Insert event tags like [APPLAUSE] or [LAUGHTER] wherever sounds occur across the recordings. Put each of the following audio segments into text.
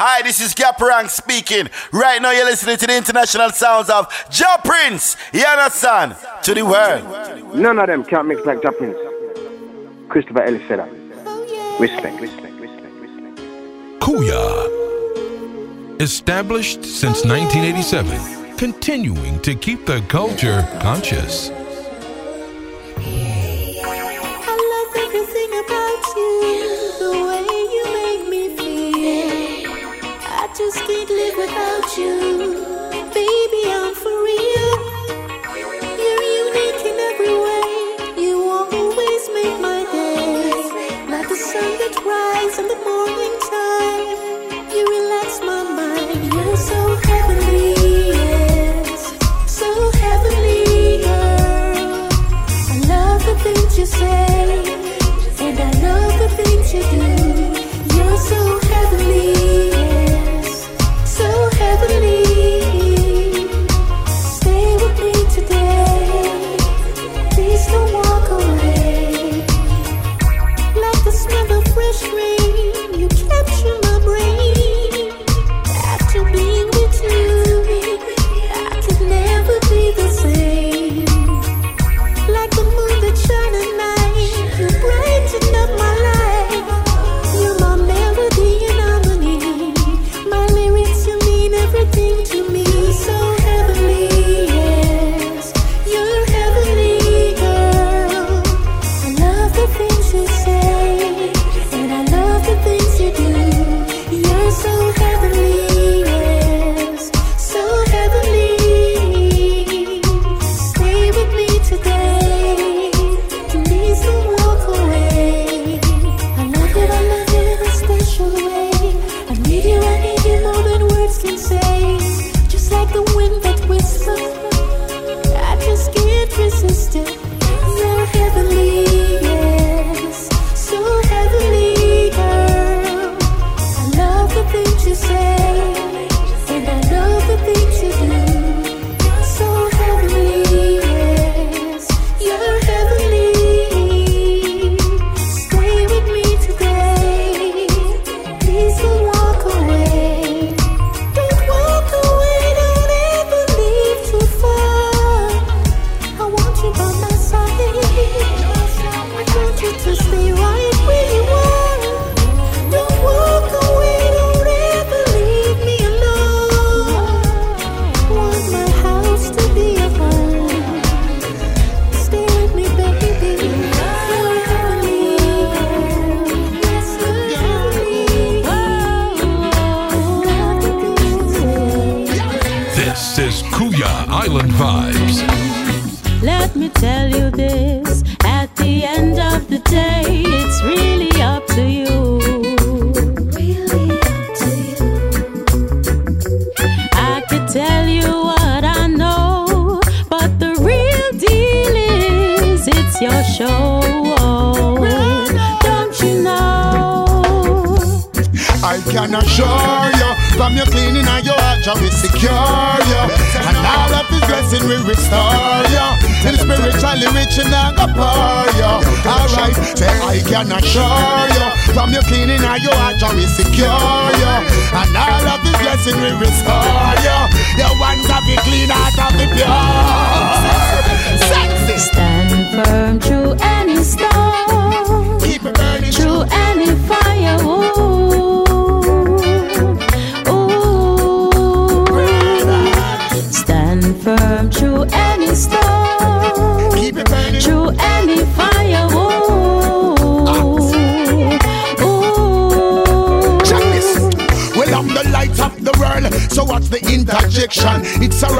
Hi, this is Gaparang speaking. Right now, you're listening to the international sounds of Ja Prince. You understand? To the world. None of them can't mix like Ja Prince. Christopher Ellis said that. Respect, respect, respect, respect. Kuya. Established since 1987, continuing to keep the culture conscious. Can't live without you.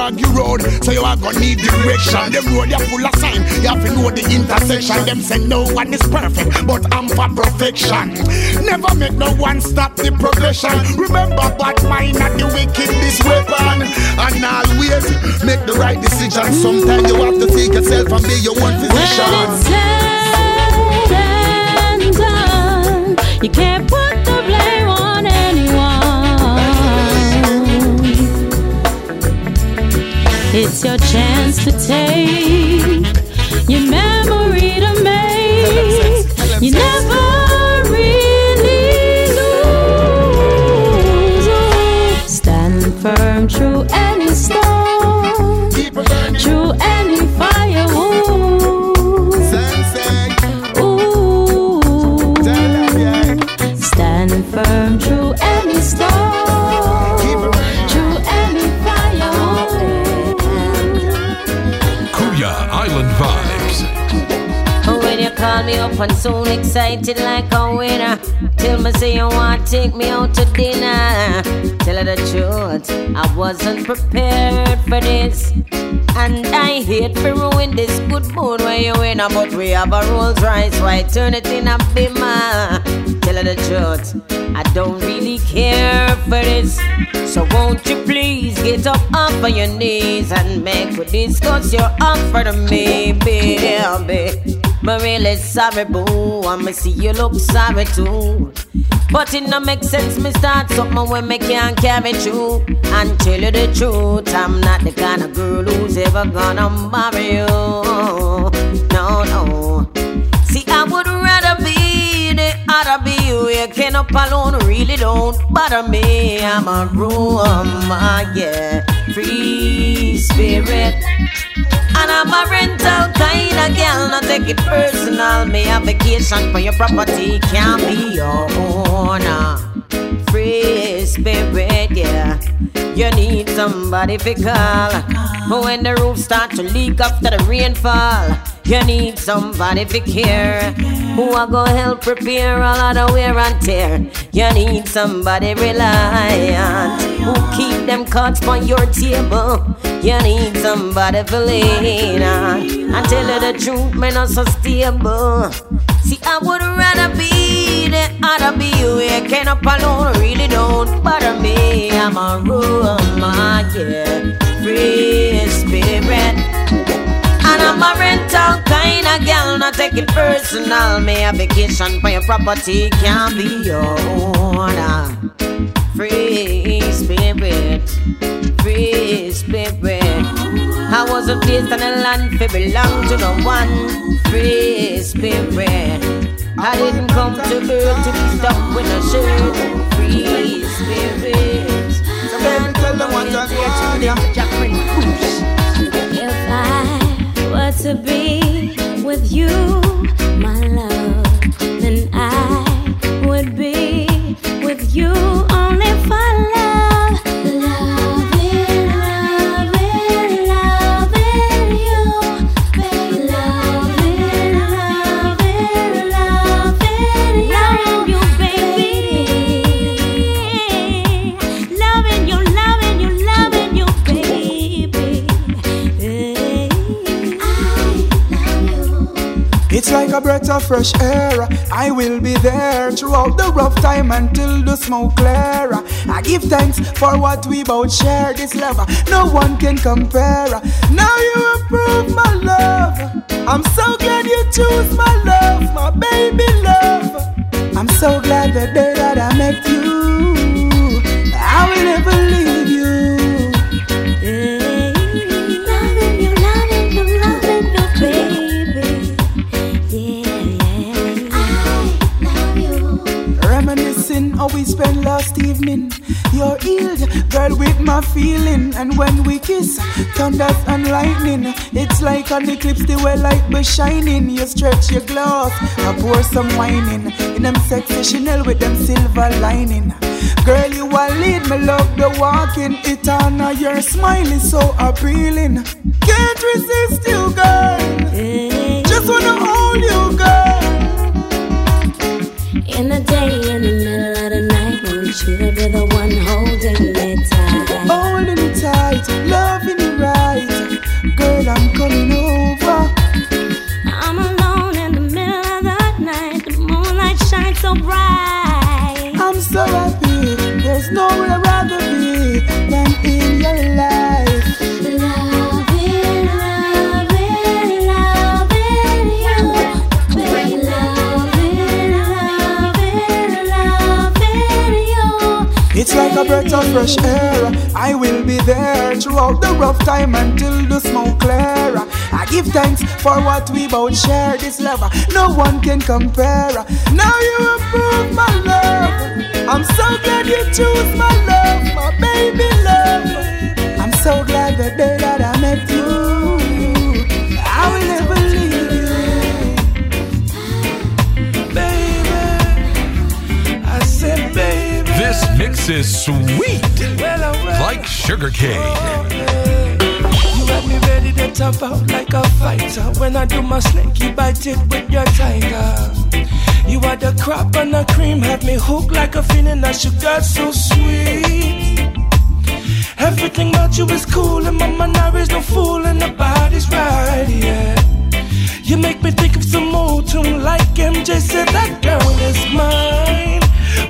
foggy road, so you are gonna need direction. Them road you full of sign, you have to know the intersection. Them say no one is perfect, but I'm for perfection. Never make no one stop the progression. Remember, bad mind not the wicked this weapon, and always make the right decision. Sometimes you have to take yourself and be your own physician. When it's said and done, you can't. It's your chance to take your memory to make. You never and so excited like a winner Tell me say you want to take me out to dinner? Tell her the truth, I wasn't prepared for this. And I hate for ruin this good mood where you in But we have a Rolls Royce, why turn it in a Beamer Tell her the truth, I don't really care for this. So won't you please get up off of your knees And make we discuss your offer to me, baby me really sorry, boo. I'ma see you look sorry too. But it no make sense, me start something when me can't carry through. And tell you the truth, I'm not the kind of girl who's ever gonna marry you. No, no. See, I would rather be the other be can up alone, really don't bother me. I'm a room, uh, yeah, free spirit. And I'm a rental kind of girl, not take it personal. Me a vacation for your property, can't be your owner. Free spirit, yeah. You need somebody to call. When the roof start to leak after the rainfall, you need somebody to care. Who are gonna help prepare all of the wear and tear. You need somebody reliant who keep them cards on your table. You need somebody to lean on and tell you the truth, man, not so stable. See, I would rather be the other be you. You can't up alone, really don't bother me. I'm a Roma, yeah, free spirit. And I'm a rental kind of girl, not take it personal. Me a vacation for your property can't be your owner. Free spirit, free spirit. I was a place and a land for belong to no one. Free spirit. I didn't come to earth to be stuck with a shirt. Free spirit. So baby, tell them what I'm here I were to be with you, Like a fresh air. I will be there throughout the rough time until the smoke clear. I give thanks for what we both share. This love, no one can compare. Now you approve my love. I'm so glad you choose my love, my baby love. I'm so glad the day that I met you, I will never leave You're healed, girl, with my feeling. And when we kiss, thunders and lightning. It's like an eclipse, the way light be shining. You stretch your glass, I pour some wine in. In them sexy Chanel with them silver lining. Girl, you are lead me, love the walking. It on your smile is so appealing. Can't resist you, girl. Mm-hmm. Just wanna hold you, girl. In the day, you be the one holding breath of fresh air. I will be there throughout the rough time until the smoke clear. I give thanks for what we both share. This love, uh, no one can compare. Now you approve my love. I'm so glad you choose my Is sweet, like sugar cane. You me ready to top out like a fighter. When I do my snake, you bite it with your tiger. You are the crop and the cream, had me hooked like a feeling that sugar so sweet. Everything about you is cool, and my mind is no fool, and the body's right, yeah. You make me think of some old tune, like MJ said, that girl is mine.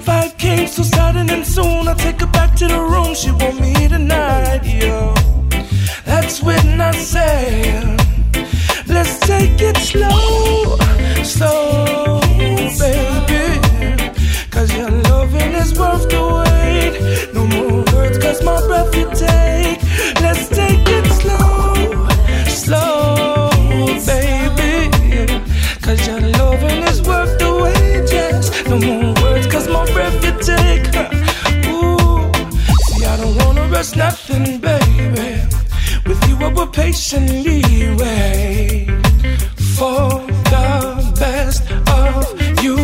Five came so sudden and soon, I take her back to the room, she want me tonight, yo. That's when I say, let's take it slow, slow, baby. Cause your loving is worth the wait. No more words, cause my breath you take. Let's take it will patiently wait for the best of you.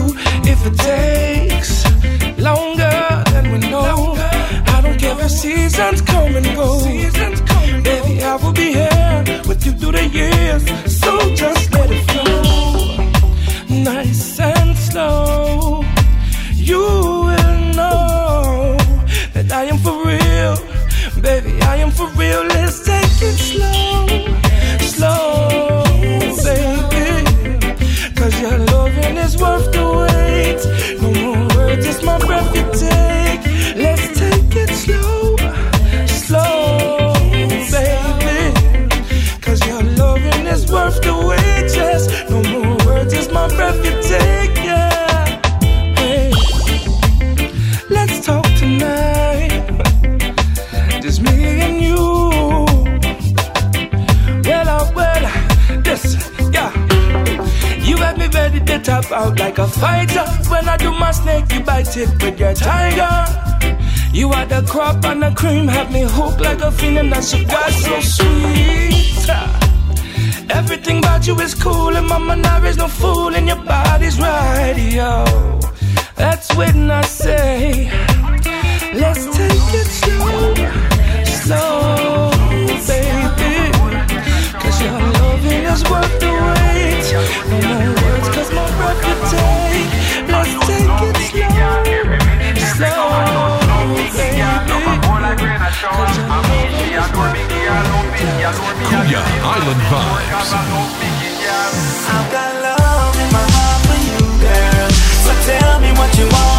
If it takes longer than we know, I don't care if seasons come and go. Baby, I will be here with you through the years. So just cream, have me hooked like a feeling that you got so sweet. Ah. Everything about you is cool, and mama now is no fool, and your body's right, yo. That's when I Kuya Island Vibes. I've got love in my heart for you, girl. So tell me what you wanna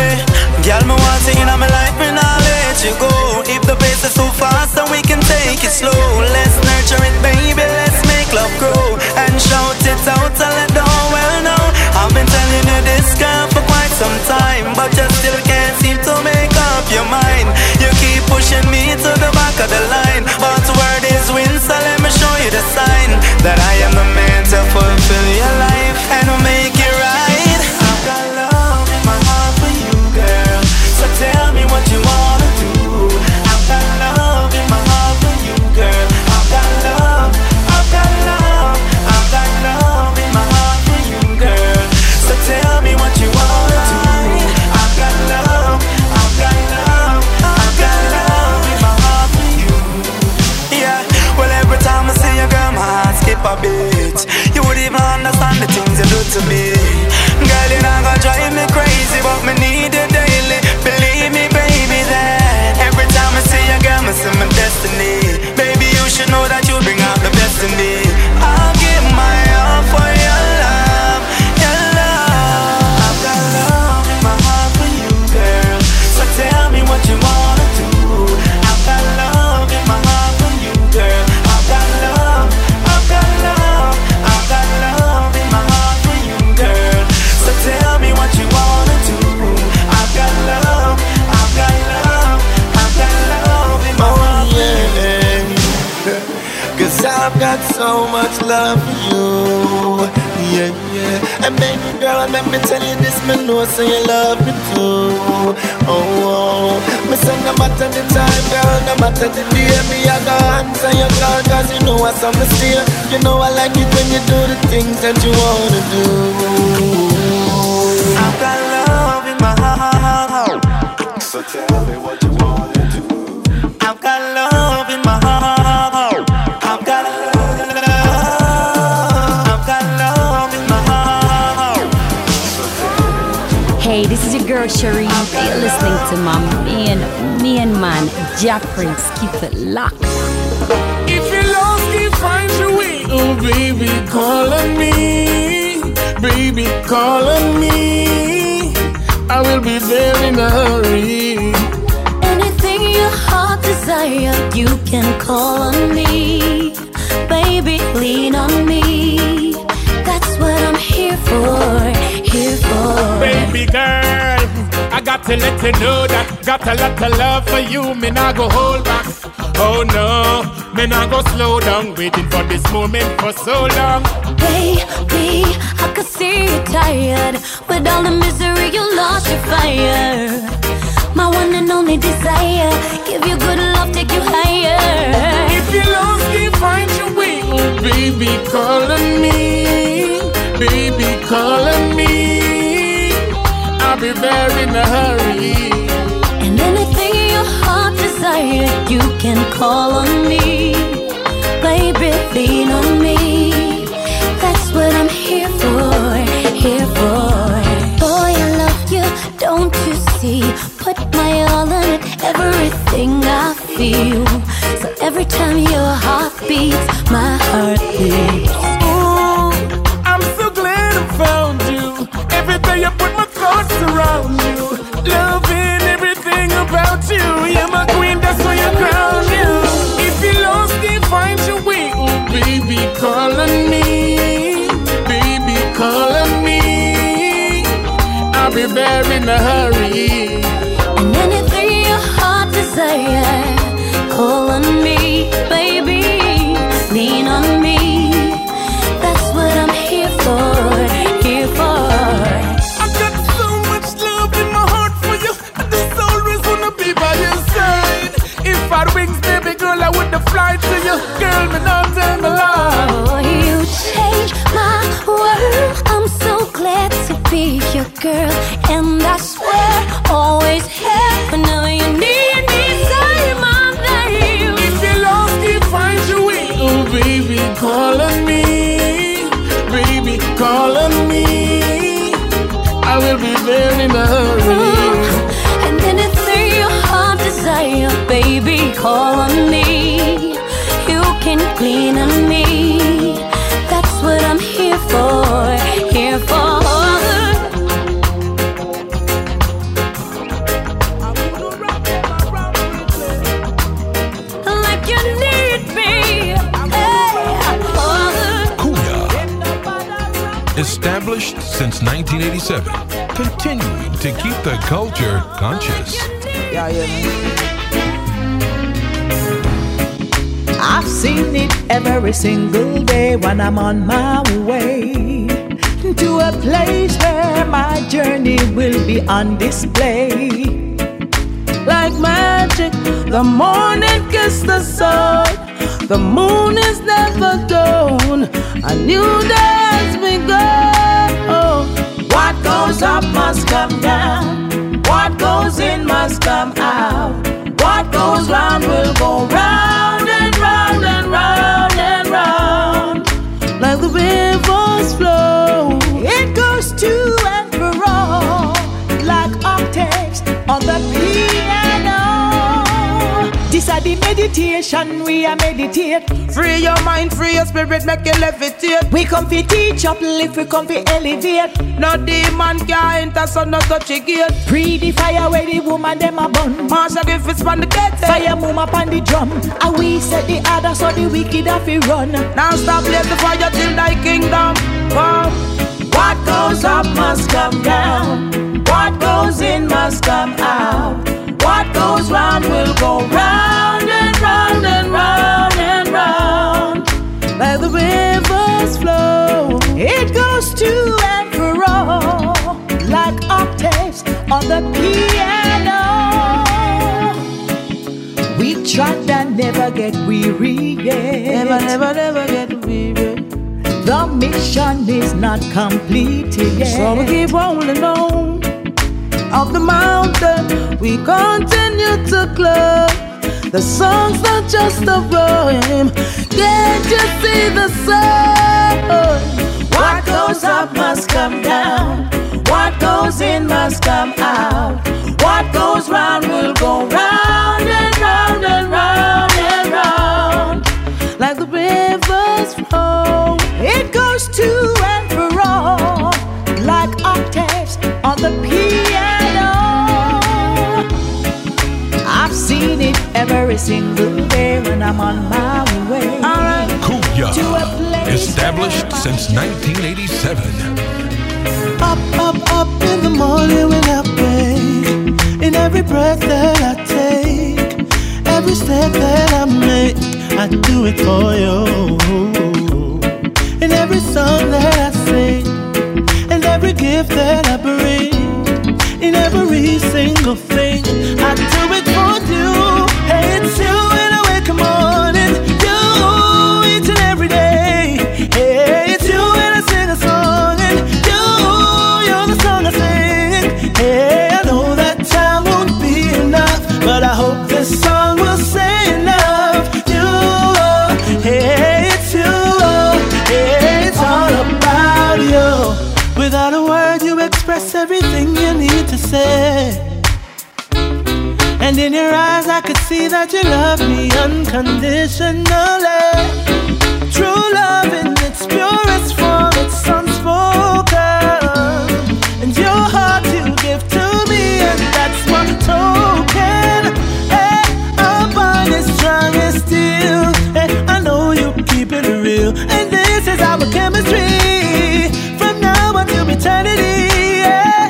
me. Girl, me want you in my life, and I'll let you go. If the pace is too fast, then we can take it slow. Let's nurture it, baby. Let's make love grow and shout it out and let the whole world know. I've been telling you this, girl, for quite some time, but you still can't seem to make up your mind. You keep pushing me to the back of the line, but word is win, call on me. Baby, call on me. I will be there in a hurry. Anything your heart desire, you can call on me. Baby, lean on me. That's what I'm here for, here for. Baby girl, I got to let you know that got a lot of love for you. Me not go hold back. Oh no, me not go slow down. Waiting for this moment for so long. Baby, I could see you tired. With all the misery, you lost your fire. My one and only desire. Give you good love, take you higher. If you lost, keep find your way. Oh, baby, call on me. Baby, call on me. I'll be there in a hurry. And anything in your heart desire, you can call on me. Baby, lean on me. That's what I'm here for, here for. Boy, I love you, don't you see? Put my all in it, everything I feel. So every time your heart beats, my heart beats. Ooh, I'm so glad I found you. Every day I put my thoughts around you. Call on me. Baby, call on me. I'll be there in a hurry. And anything your heart desire, call on me, baby. Lean on me. That's what I'm here for, here for. I got so much love in my heart for you. I just always wanna be by your side. If I had wings, baby girl, I would have fly to you. Girl, me not since 1987, continuing to keep the culture conscious. Yeah, yeah. I've seen it every single day when I'm on my way to a place where my journey will be on display. Like magic, the morning kiss the sun, the moon is never gone, a new day has begun. What goes up must come down, what goes in must come out, what goes round will go round meditation we are meditate. Free your mind, free your spirit, make you levitate. We come fi teach, uplift, we come fi elevate. No demon can enter, so no touch a gate. Pre the fire where the woman them a bun. Marsha give it span the gate. Fire move up on the drum. And we set the order so the wicked have to run. Now stop blaze the fire till thy kingdom come. What goes up must come down. What goes in must come out. What goes round will go round. Rivers flow. It goes to and fro like octaves on the piano. We try and never get weary yet. Never, never, never get weary. The mission is not completed yet. So we keep rolling on up the mountain. We continue to climb. The song's not just a rhyme. Can't you see the sun? What goes up must come down. What goes in must come out. What goes round will go round and round and round and round. Like the rivers flow. It goes to I've it every single day when I'm on my way. Kuya, To a place established since 1987. Up, up, up in the morning when I wake. In every breath that I take, every step that I make, I do it for you. In every song that I sing, and every gift that I bring, in every single thing, I do it for you. I could see that you love me unconditionally. True love in its purest form, it's unspoken. And your heart you give to me, and that's my token. Hey, our bond is strong as steel. Hey, I know you keep it real, and this is our chemistry. From now until eternity. Yeah.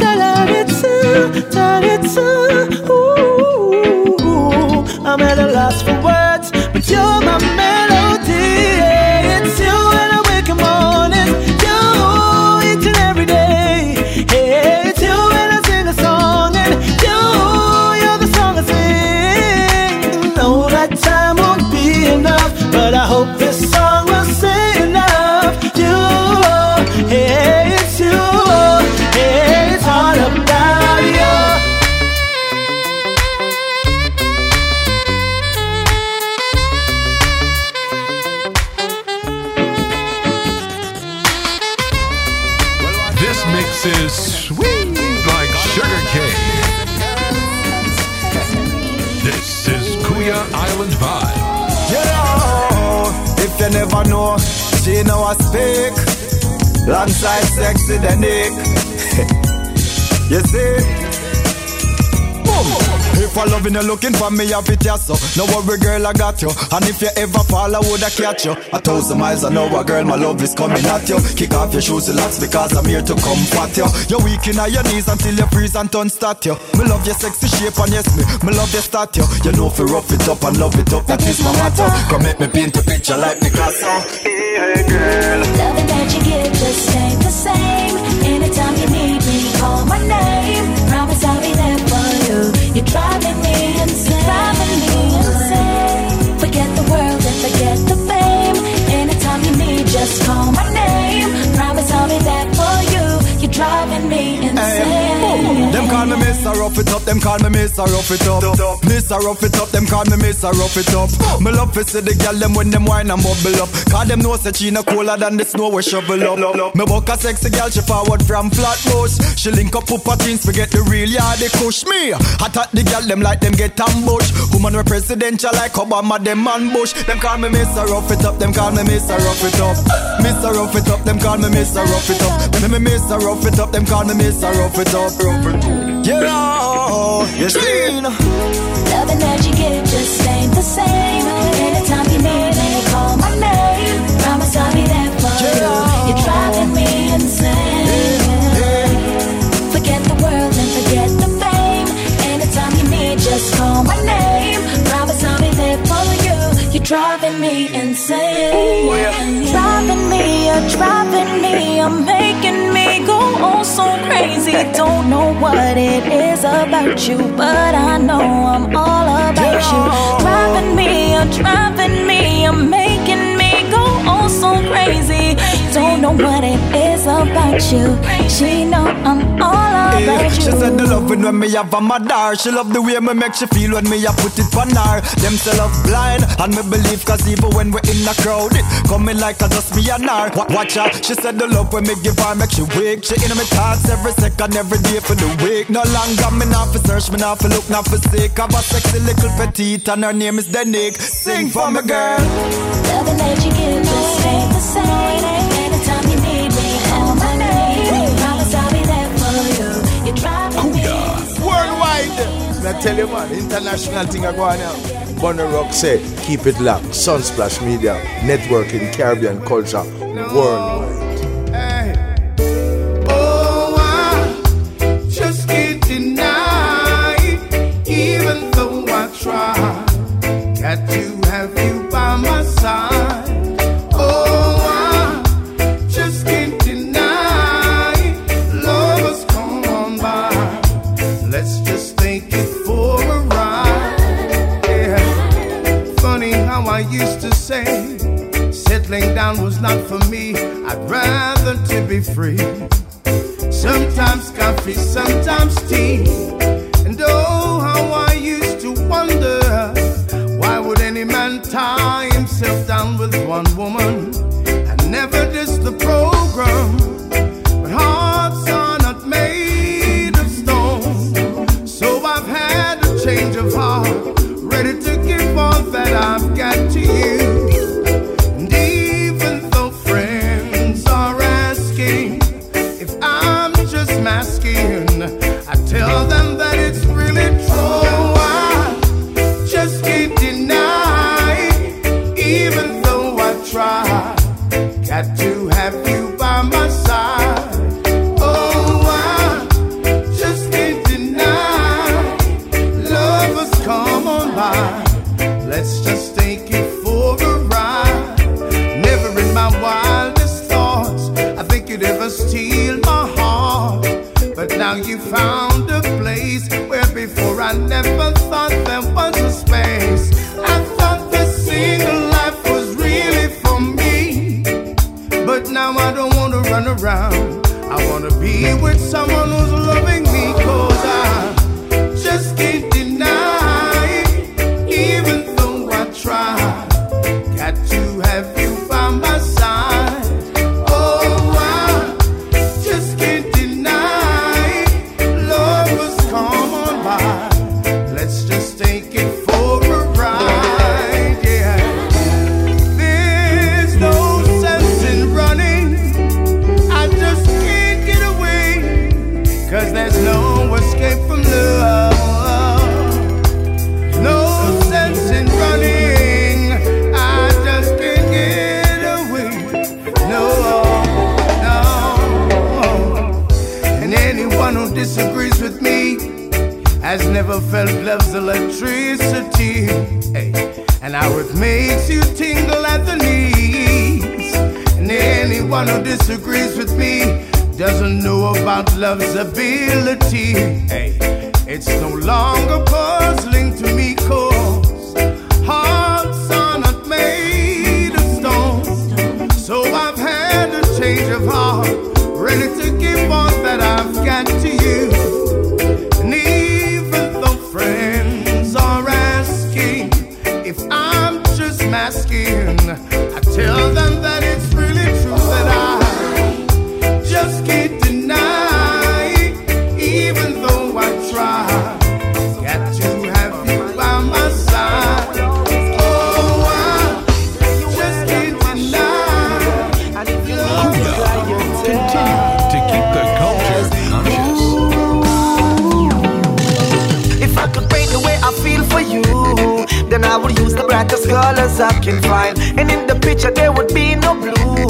Tell her it's you, tell it's you. I'm at a loss for speak. Alongside sexy the Nick. [LAUGHS] you see? Boom. If I loving you looking for me, I fit ya so. No worry, girl, I got you. And if you ever fall, I woulda catch you. A thousand miles an hour, girl, my love is coming at you. Kick off your shoes, relax, because I'm here to comfort you. You're weak in your knees until you freeze and turn statue. Me love your sexy shape and yes, me, me love your statue. You know if you rough it up and love it up, that is my motto. Come make me paint a picture like Picasso. Hey, girl. Loving call me Mr. Rough It Up, them call me Mr. Rough It Up. Mr. Rough It Up, them call me Mr. Rough It Up. Me love to see the girl them when them wine and bubble up. Cause them know say she no colder than the snow we shovel up. Me buck a sexy girl, she forward from Flatbush. She link up up her jeans, forget the real yard they push me. Hot at the girl, them like them get ambush. Woman we presidential like Obama, them man Bush. Them call me Mr. Rough It Up, them call me Mr. Rough It Up. Mr. Rough It Up, them call me Mr. Rough It Up. Me me Mr. Rough It Up, them call me Mr. Rough It Up. Yeah, know. Yes, Dean. Loving that you get just ain't the same. Anytime you need me, call my name. Promise I'll be there for yeah. you. You're driving me insane. Yeah. Yeah. Forget the world and forget the fame. Anytime you need, just call my name. Promise I'll be there for you. You're driving me insane. Oh, driving me, you're driving me, I'm making so crazy, [LAUGHS] don't know what it is about you, but I know I'm all about you. Driving me, you're driving me, you're making me go oh so crazy what it is about you. She know I'm all about you. She said the loving when me have a mother. She love the way me make she feel when me I put it on her. Them say love blind and me believe cause even when we're in a crowd it coming like a just me and her. Watch her. She said the love when me give her make she wake. She in me thoughts every second every day for the week. No longer me not for search me not for look not for sick. Have a sexy little petite and her name is Denick. Sing for me girl. Loving that you give the ain't the same. I tell you, man, international thing are going on. Bonner Rock say, keep it locked. Sunsplash Media, networking Caribbean culture worldwide. Even though I try, got to have you by my side. not for me. I'd rather to be free. Sometimes coffee, sometimes tea. the brightest colors I can find. And in the picture, there would be no blue.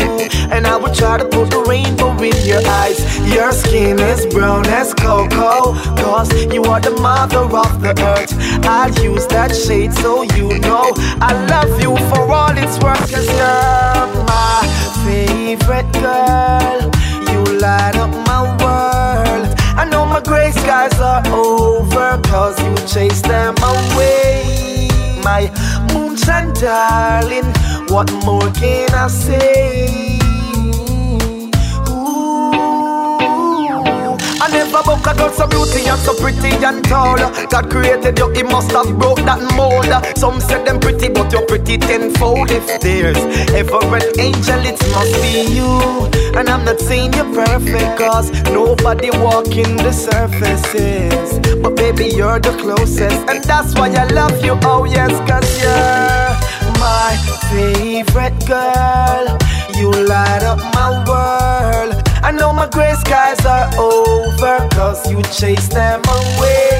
And I would try to put the rainbow in your eyes. Your skin is brown as cocoa. Cause you are the mother of the earth. I'll use that shade so you know I love you for all it's worth. Cause you're my favorite girl. You light up my world. I know my gray skies are over. Cause you chase them away. My moonshine darling. What more can I say? I never book a girl so beauty and so pretty and tall. God created you, he must have broke that mold. Some said them pretty, but you're pretty tenfold. If there's ever an angel, it must be you. And I'm not saying you're perfect, cause nobody walking the surfaces. But baby, you're the closest, and that's why I love you. Oh, yes, cause you're my favorite girl. You light up my world. I know my gray skies are over, cause you chase them away.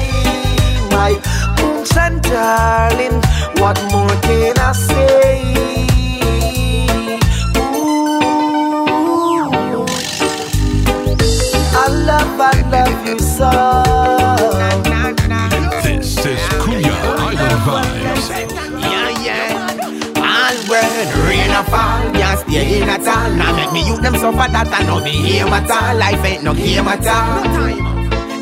My moonshine darling, what more can I say? Ooh, I love, I love you so. This is Kuya Island Vibes. Yeah, yeah. All when rain a fall, stay in at all. Now make me youth them suffer that I know me here at all. Life ain't no game at all.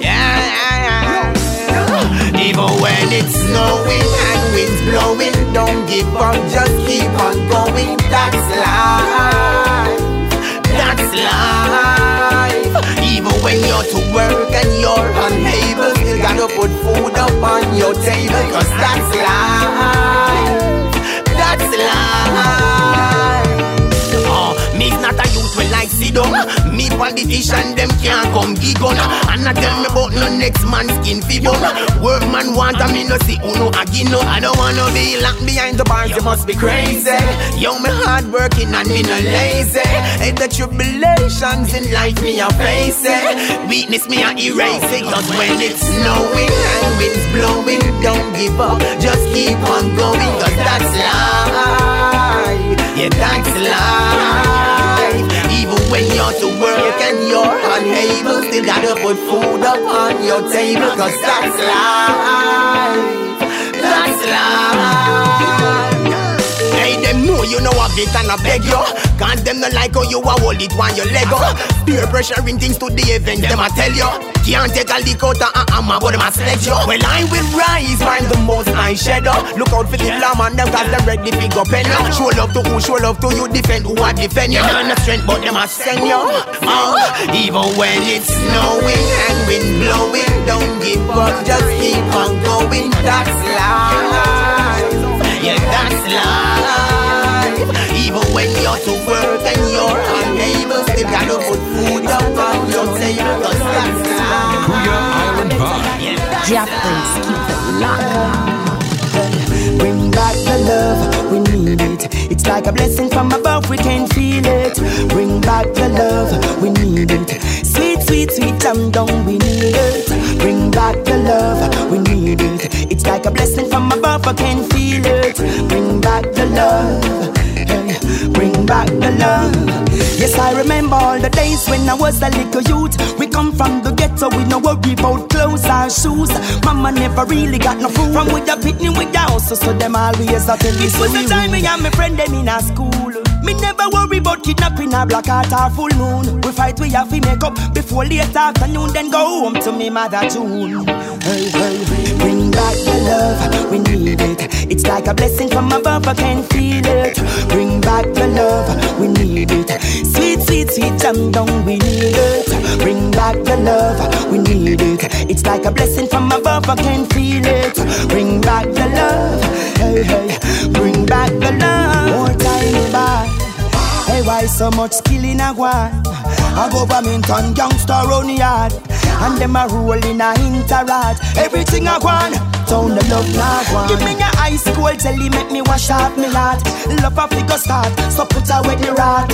Yeah, yeah, yeah. Even when it's snowing and winds blowing, don't give up, just keep on going. That's life. That's life. Even when you're to work and you're unable, still gotta put food up on your table. Cause that's life. Politician, them can't come gig on. And I tell me about no next man skin fi bun. Workman want a me no see uno again no. I don't wanna be locked behind the bars, you must be crazy. Yo, me hard working and me no lazy. Hey, the tribulations in life me a face. Weakness me a erase it. Cause when it's snowing and winds blowing, don't give up, just keep on going. Cause that's life. Yeah, that's life. Even when you're to work and you're unable, still gotta put food up on your table. Cause that's life. That's life. Know you know of it and I beg you. Cause them not like how you a hold it when you leg up. Peer pressuring things to the event, them I tell you. Can't take a lick out of a hammer, but them a sledge you. Well, I will rise, find the most high shadow. Look out for the lamb and them cause them ready pick up pen. Show love to who, show love to you, defend who I defend you. Not strength, but them a send you. Oh, even when it's snowing and wind blowing, don't give up, just keep on going. That's life. Yeah, that's life. Even when you're to work and you're unable, still gotta put food up on your table. Cause that's life. Island Vibes. Japanese, keep it locked. Bring back the love, we need it. It's like a blessing from above, we can feel it. Bring back the love, we need it. Sweet, sweet, sweet, jam down, we need it. Bring back the love, we need it. It's like a blessing from above, I can feel it. Bring back the love. Back the love. Yes, I remember all the days when I was a little youth. We come from the ghetto, we no worry about clothes or shoes. Mama never really got no food. From with the picnic with the house, so them always a tell me It was the time me and my friend them in a school. Me never worry about kidnapping a black heart or full moon. We fight, we have to make up before late afternoon, then go home to me mother tune. Hey, hey. Bring back the love, we need it. It's like a blessing from above, I can feel it. Bring back the love, we need it. Sweet, sweet, sweet jam down, we need it. Bring back the love, we need it. It's like a blessing from above, I can feel it. Bring back the love, hey, hey. Bring back the love. More time. Hey, why so much skill in a one? A government gangster run the yard. And them a roll in a interrad Everything I want Town the love now one Give me your ice cold jelly Make me wash off me heart Love a figure start So put away the rat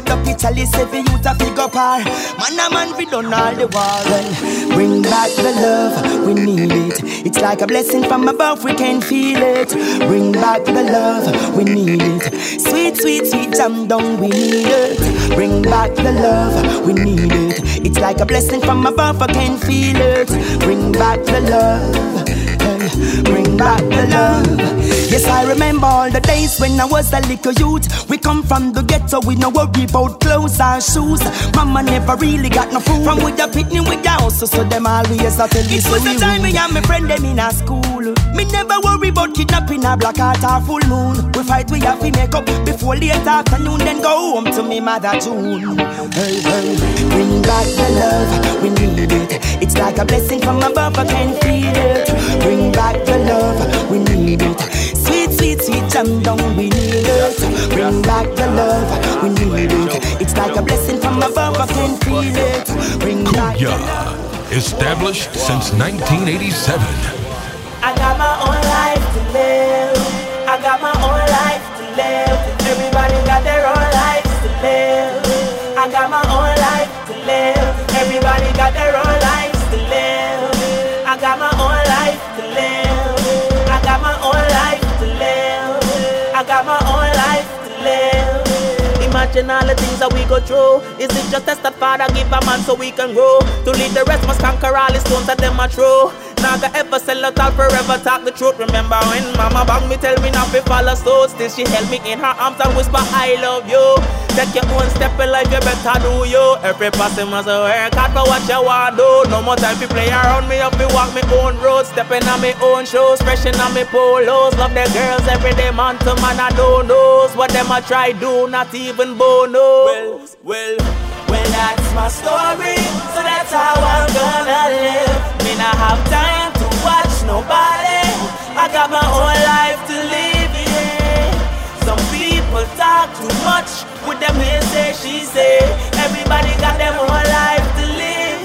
load up the chalice if you a figure par. Man a man we done all the war. Well, bring back the love, we need it. It's like a blessing from above, we can feel it. Bring back the love, we need it. Sweet, sweet, sweet jam down, we need it. Bring back the love, we need it. It's like a blessing from above, I can feel it. Bring back the love. Bring back the love. Yes, I remember all the days when I was a little youth. We come from the ghetto, we no worry about clothes or shoes. Mama never really got no food. From with the picnic with the house, so them always a tell It was the time me and my friend them in a school. Me never worry about kidnapping a black heart or full moon. We fight, we have to make up before late afternoon, then go home to me mother June. Hey, hey, bring back the love, we need it. It's like a blessing from above, I can't feel it. Bring back the love, we need it. Jam down, we need it. Bring back the love, we need it. It's like a blessing from above, I can feel it. Bring back the Kuya, established since 1987. I got my own Imagine all the things that we go through. Is it just test that Father give a man so we can grow? To lead the rest must conquer all the stones that them are true. Go ever sell out all forever talk the truth. Remember when mama bang me tell me not to follow so still she held me in her arms and whisper I love you. Take your own step in life, you better do you. Every person must work hard for what you want do. No more time to play around me up, me walk me own road, stepping on me own shoes, freshen on me polos. Love the girls every day, man to man I don't knows what them I try do, not even bono. Well, well, well that's my story, so that's how I'm gonna live. Me not have time to watch nobody. I got my own life to live, yeah. Some people talk too much with them he say, she say. Everybody got them own life to live.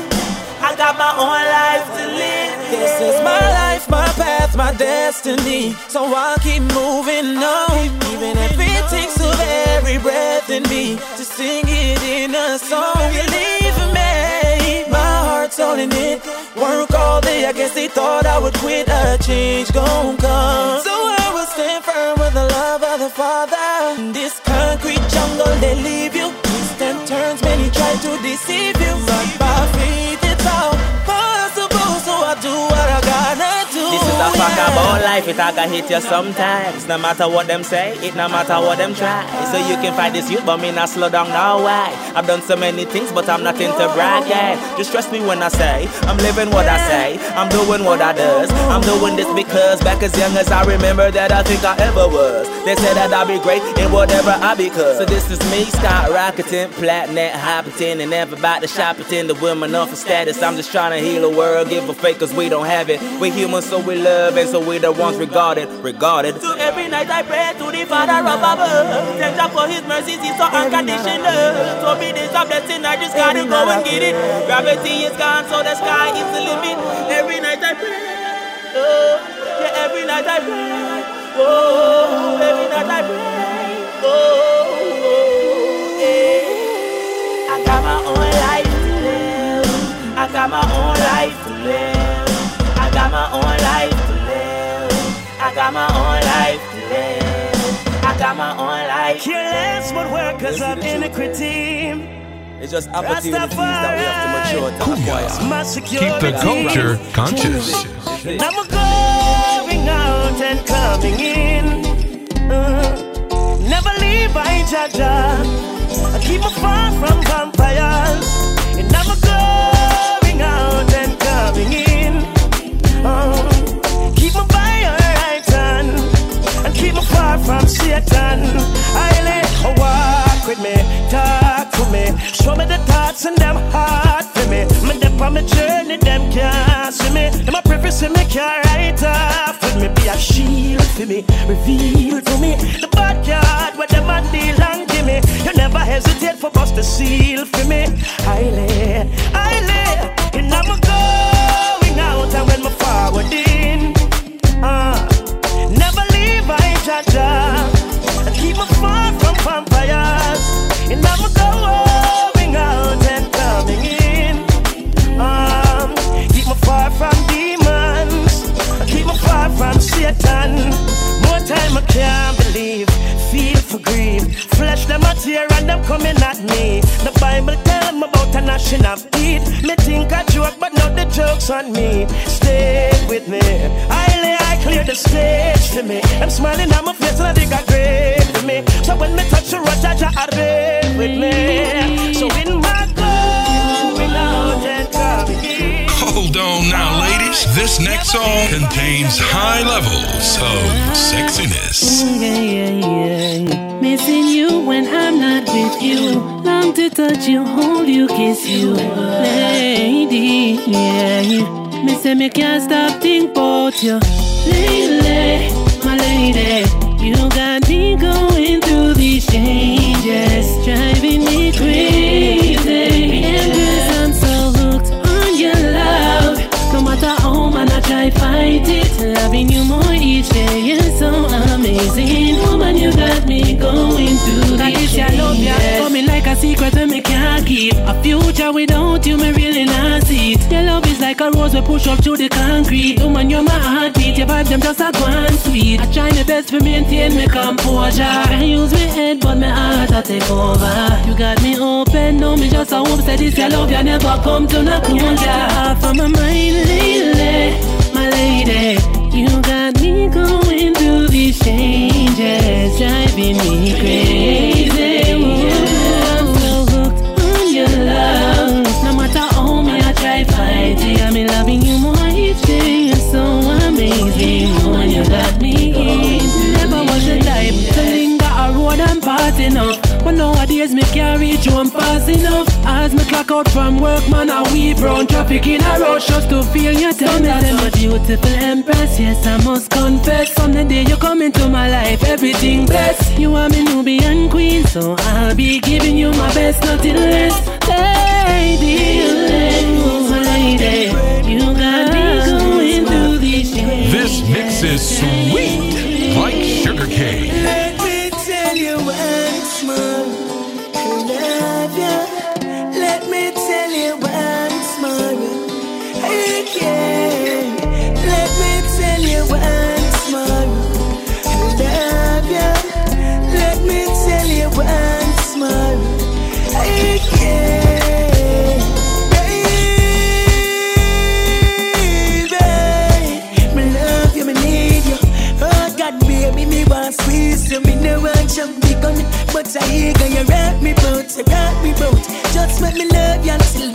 I got my own life to live. This is my life, my path, my destiny. So I'll keep moving on. Even if it takes a very breath in me to sing it in a song. Believe me, my heart's on in it. Work all day, I guess they thought I would quit. A change gon' come. So I will stand firm with the love of the Father. This concrete they leave you. Twists and turns, many try to deceive you. About life, it can hit you sometimes. No matter what them say, it no matter what them try. So you can fight this youth, but me not slow down now. Why? I've done so many things, but I'm not into brag. Yeah. Just trust me when I say I'm living what I say. I'm doing what I does. I'm doing this because back as young as I remember that I think I ever was. They said that I'd be great in whatever I become. So this is me, Scott skyrocketing, platinum, hopping, and never about to shop it in the women off for status. I'm just trying to heal the world, give a fake cause we don't have it. We humans, so we love, and so we the ones regarded, regarded. So every night I pray to the Father of above. Thank God for His mercies, He's so unconditional. So be this a blessing, I just gotta go and get it. Gravity is gone, so the sky is the limit. Every night I pray, oh, yeah, every night I pray, oh, every night I pray, oh, oh, yeah. I got my own life to live. I got my own life to live. I got my own life to live. I got my own life to live. I got my own life. Careless what workers of iniquity. It's just opportunities that we have to mature to acquire. Keep the culture conscious. And I'm going out and coming in. Uh, never leave by Jaja. I keep me far from vampires. And I'm going out and coming in. Uh, far from Satan. I let her walk with me, talk to me. Show me the thoughts and them hard for me. Me dip on my journey, them can't see me. Them a preface me can't write off with me. Be a shield for me, reveal to me the backyard where them a deal and give me. You never hesitate for bust the seal for me. I lay, I lay, and I'm going out and when my forward in. Uh, I'm far from vampires, and I'm going out and coming in. Keep me far from demons, keep me far from Satan. More I can't believe, feel for grief. Flesh them a tear and them coming at me. The Bible tell me about a. Me think joke, but now the joke's on me. Stay with me, I lay, I clear the stage for me. I'm smiling at my face and I think I great for me. So when me touch the road, Jaja are with me. So in my going out and coming in. Hold on now, ladies. This next song contains high levels of sexiness. Yeah, yeah, yeah. Missing you when I'm not with you. Long to touch you, hold you, kiss you. Lady, yeah. Me say me can't stop think about you. Lady, my lady. You got amazing, woman. You got me going through That these is your love, yeah. changes. Coming like a secret and me can't keep. A future without you, me really not see it. Your love is like a rose we push up through the concrete. Woman, you're my heartbeat. Your vibe them just a one sweet. I try my best to maintain my composure. I use my head, but my heart I take over. You got me open, no me just a hope say this your love, you never come to no closure. From my mind lately, my lady. You got me going through these changes, driving me crazy. I'm so hooked on your love. No matter how me I try fight it, I'm loving you more each day. You're so amazing, woman. You got me in. Never was the type to linger road and parting up. But nowadays me can't reach I'm passing up. As me clock out from work, man, I weave round traffic in a rush just to feel your tenderness. I'm a beautiful empress, yes, I must confess. From the day you come into my life, everything blessed. You are my Nubian queen, so I'll be giving you my best, nothing less. Lady, lady, you got me going through these changes. This mix is sweet, like sugar cane. But I you rock me boat, rock me boat. Just let me love you until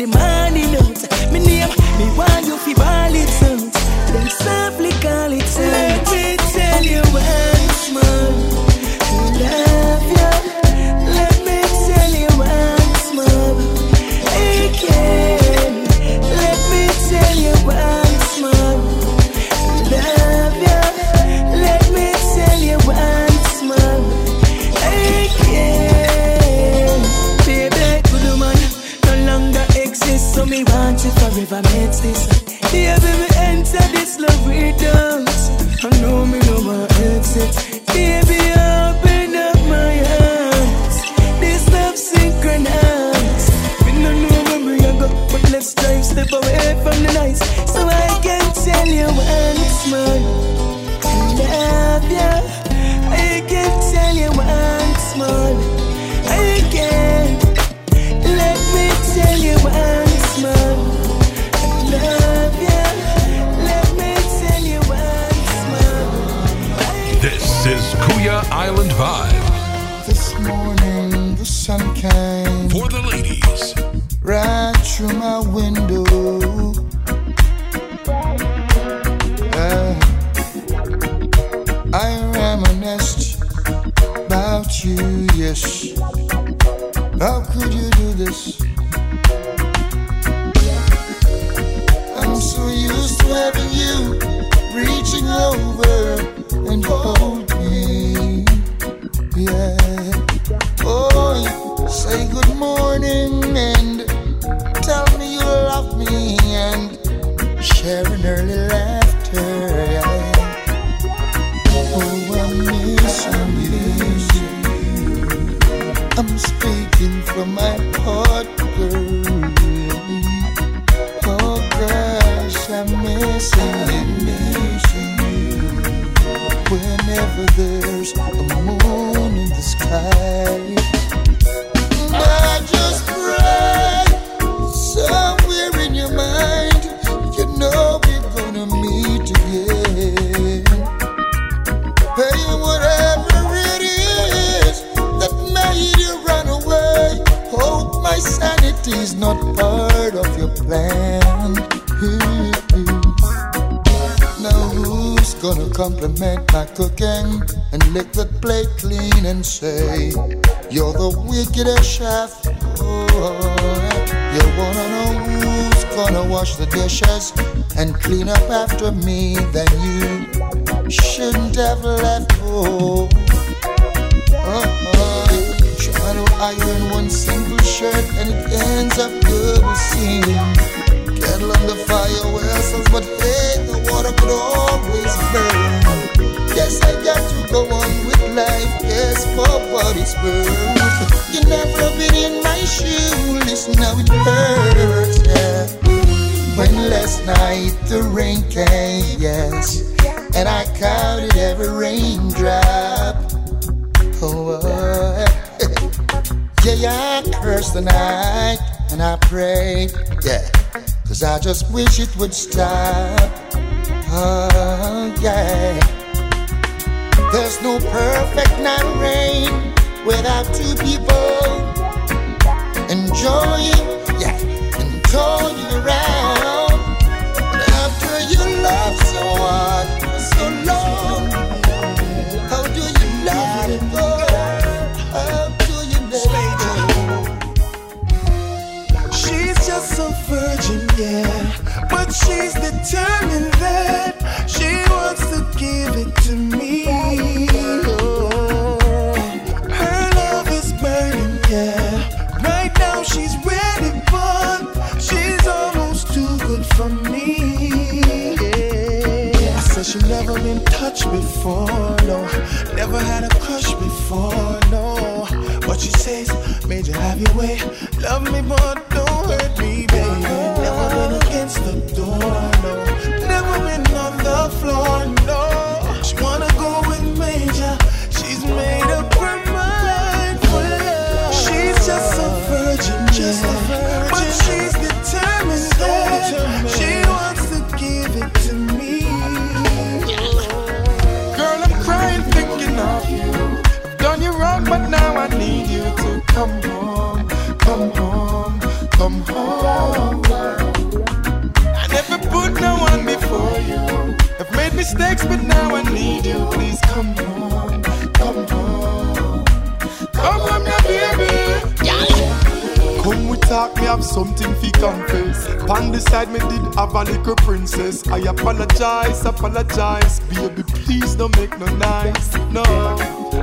This is Kuya Island Vibe. This morning the sun came For the ladies, right through my window. Uh, I reminisced about you, yes. How could you do this? I'm so used to having you reaching over and hold go on with life, yes, for what it's worth. You never been in my shoes, listen how it hurts, yeah. When last night the rain came, yes, and I counted every raindrop. Oh, oh. [LAUGHS] yeah, yeah, I cursed the night and I prayed, yeah, cause I just wish it would stop. Oh, yeah. There's no perfect night rain without two people enjoying, yeah, enjoying around. But after you love someone so long, how do you let it go? How do you let it go? She's just a virgin, yeah. But she's determined that she wants to give it to me. She never been touched before, no. Never had a crush before, no. What she says made you have your way. Love me, but don't hurt me, baby. Come home, come home, come home, now, baby. Come we talk, me have something fi confess. Pan the side, me did have a little princess. I apologize, apologize, baby. Please don't make no nice, no.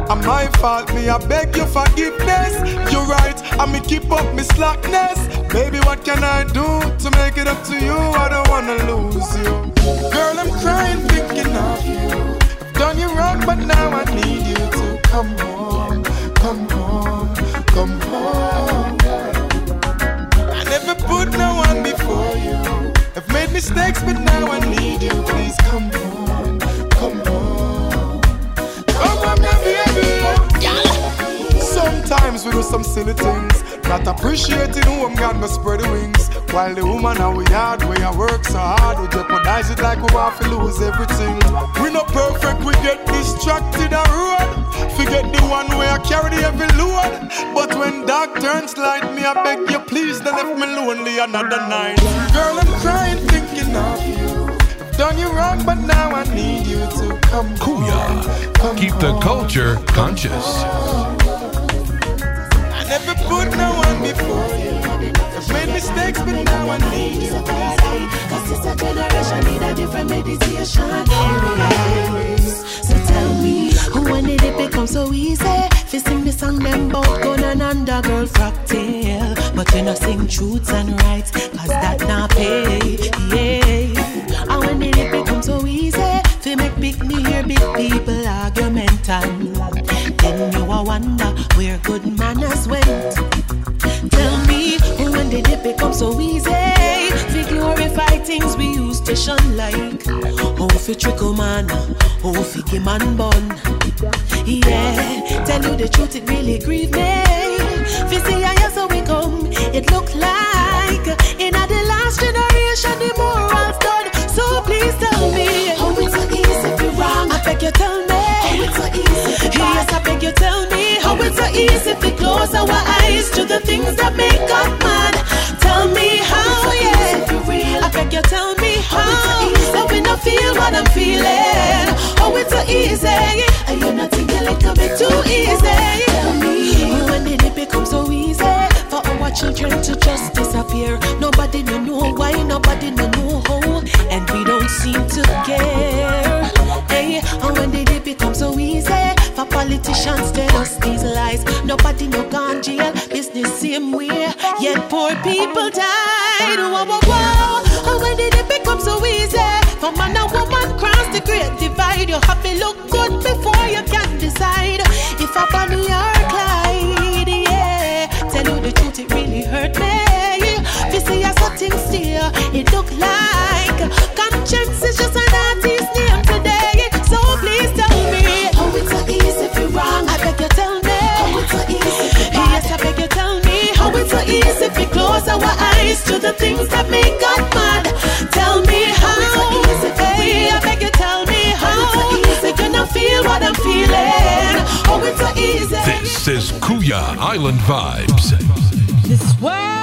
I'm my fault, me I beg your forgiveness. You're right, I me keep up me slackness. Baby, what can I do to make it up to you? I don't wanna lose you, girl. I'm crying thinking of you. Done you wrong, but now I need you to come home, come home, come home. I never put no one before you. I've made mistakes, but now I need you. Please come home, Sometimes we do some silly things, not appreciating who I'm gonna spread the wings. While the woman are we hard, we I work so hard, we jeopardize it like we want to lose everything. We not perfect, we get distracted and road. Forget the one where I carry the heavy load. But when dark turns light, me I beg you please don't leave me lonely another night. Girl, I'm crying thinking of you. I've done you wrong, but now I need you to come home. Come Keep the culture conscious. I never put no one before you. I've made mistakes, but now I need you. Cause a generation need a different meditation. So tell me, when did it become so easy? Fi sing the song them bout gun and under girl cocktail. But you know sing truths and rights, cause that not pay. Yeah. And when did it become so easy? Fi make big me hear big people argument argumental. Then you a wonder where good manners went. Tell me, when did it become so easy? We glorify things we used to shun like. Oh, fi trickle man, who fi give man bun. Yeah, tell you the truth, it really grieve me. Fi see how so we come, it look like in the last generation the morals done. So please tell me how it's so easy if you wrong. I beg you tell me you tell me how it's so easy to close our eyes to the things that make us mad. Tell me how, yeah. I beg you tell me how. That we not feel what I'm feeling. Oh, it's so easy. And you're not thinking a little bit too easy. Tell me when did it become so easy for our children to just disappear? Nobody no know why, nobody no know how, and we don't seem to care. Politicians tell us these lies? Nobody no gone jail, business same way, yet poor people died. Whoa, whoa, whoa. And when did it become so easy for man and woman cross the great divide? You have to look good before you can decide if a Bonnie or Clyde. Yeah, tell you the truth, it really hurt me. You see, I saw things still, it look like the things that make God mad. Tell me how. Hey, I beg you tell me how. We cannot feel what I'm feeling. Oh, it's so easy. This is Kuya Island Vibes. This world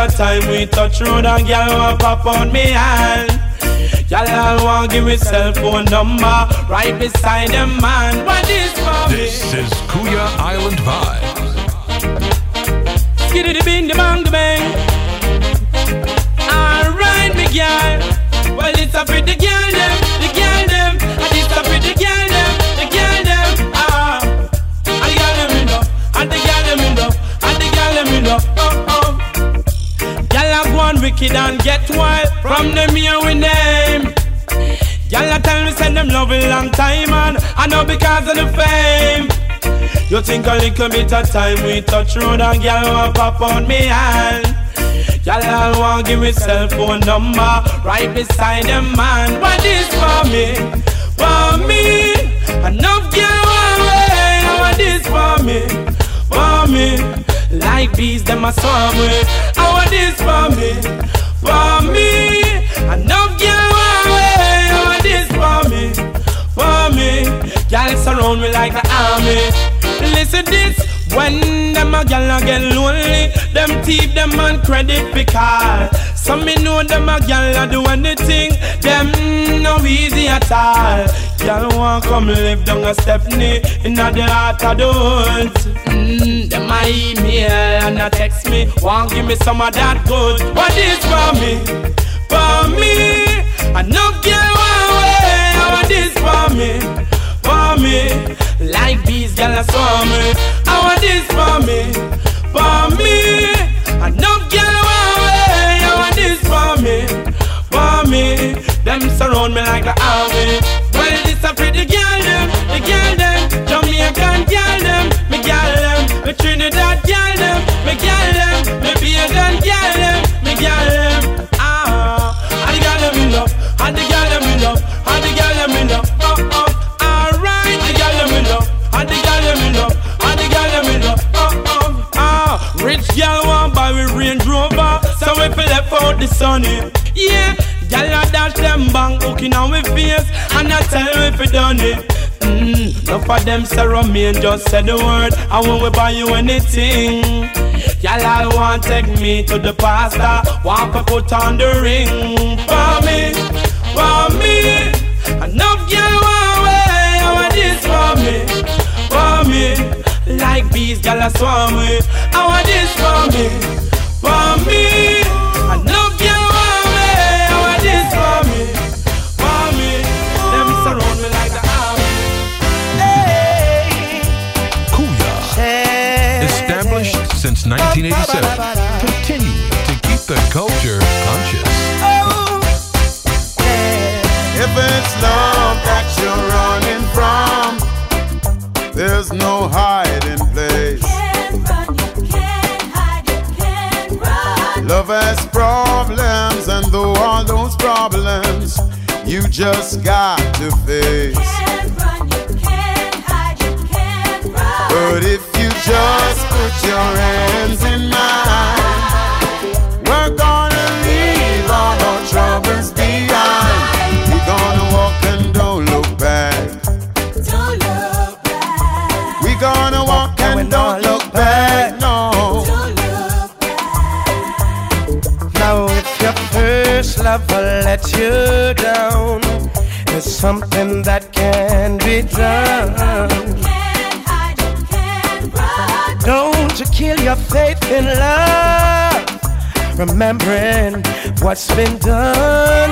a time we touch road and girl want pop on me hand. I want give me cell phone number right beside them man. What is? This is Kuya Island Vibes. From them here we name. A tell me send them love a long time and I know because of the fame. You think a little bit of time we touch road and girl want pop on me hand. I want give me cell phone number right beside them man. What is for me? For me, enough girl want wait. What is for me? For me, like bees them a swarm with. I want this for me? For me, enough girl want wait. What is for me? For me, surround me like an army. Listen this. When them a gal a get lonely, them thief them on credit because some me know them a gal a do anything, them no easy at all. Gal want come live down a Stephanie in the heart of the woods. Mm, them a email and a text me, want give me some of that good. What is for me? For me, enough gal want way. What is for me? For me, like gal a swarm me. I want this for me, for me. Enough gal want way. I want this for me, for me. Them surround me like the army. A pretty girl them, the girl them, Jamaican girl them, me girl them, me Trinidad girl them, me girl them, me girl them, me girl them. Ah, the girl them in love, and the girl them in love, and the girl them in love. Oh, alright, the love, the love, the love. Oh, ah, rich girl want buy we Range Rover, so we fi left out the sunny. Yeah, girl a dash them bang hooking on we face, and I tell we fi done it. Mm, enough of them say remain, just say the word, and when we buy you anything. Y'all all want take me to the pastor, want to put on the ring for me, for me. Enough girl want way, I want this for me, for me. Like bees, a swarm me, I want this for me, for me. 1987, continuing to keep the culture conscious. Oh, yeah. If it's love that you're running from, there's no hiding place. You run, you hide, love has problems, and though all those problems you just got to face. Can't Run, you can't hide, you can't run. but if just put your hands in mine, we're gonna leave all our troubles behind. We're gonna walk and don't look back. We're gonna walk and don't look back. No. Now, if your first lover let you down, it's something that can be done. Your faith in love, remembering what's been done.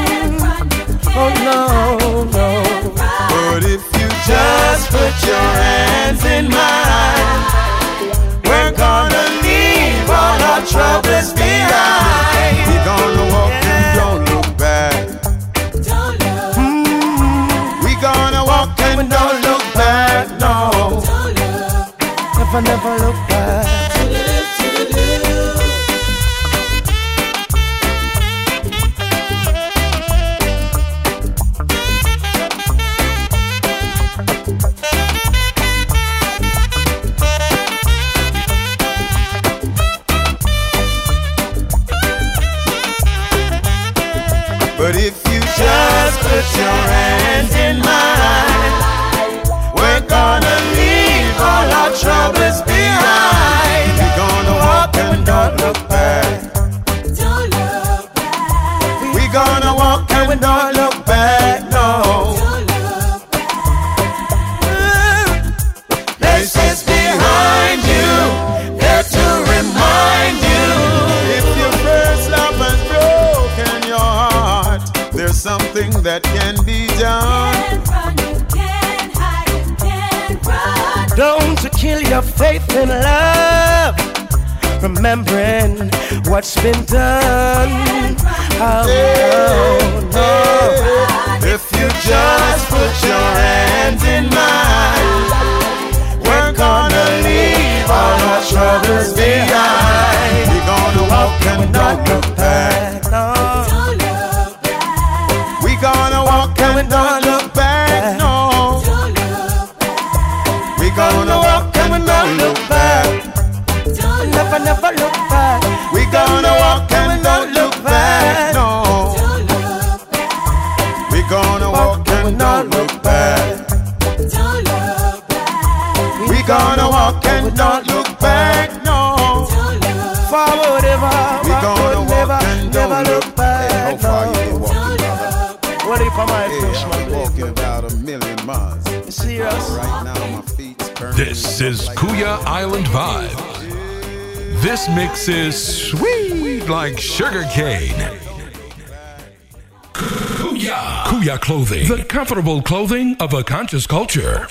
Oh no, no. But if you just put your hands in mine, we're gonna leave all our troubles behind. We're gonna walk and don't look back. Mm, We're gonna walk and don't look back. No. Never, never look back. What's been done. Oh, no, no. If you just put your hands in mine, we're gonna leave all our troubles behind. We're gonna walk and brother? What if Hey, push I'm walking about a million miles. Serious? Right now, my feet's burning. This is Kuya Island Vibe. This mix is sweet like sugar cane. Kuya. Kuya Clothing. The comfortable clothing of a conscious culture.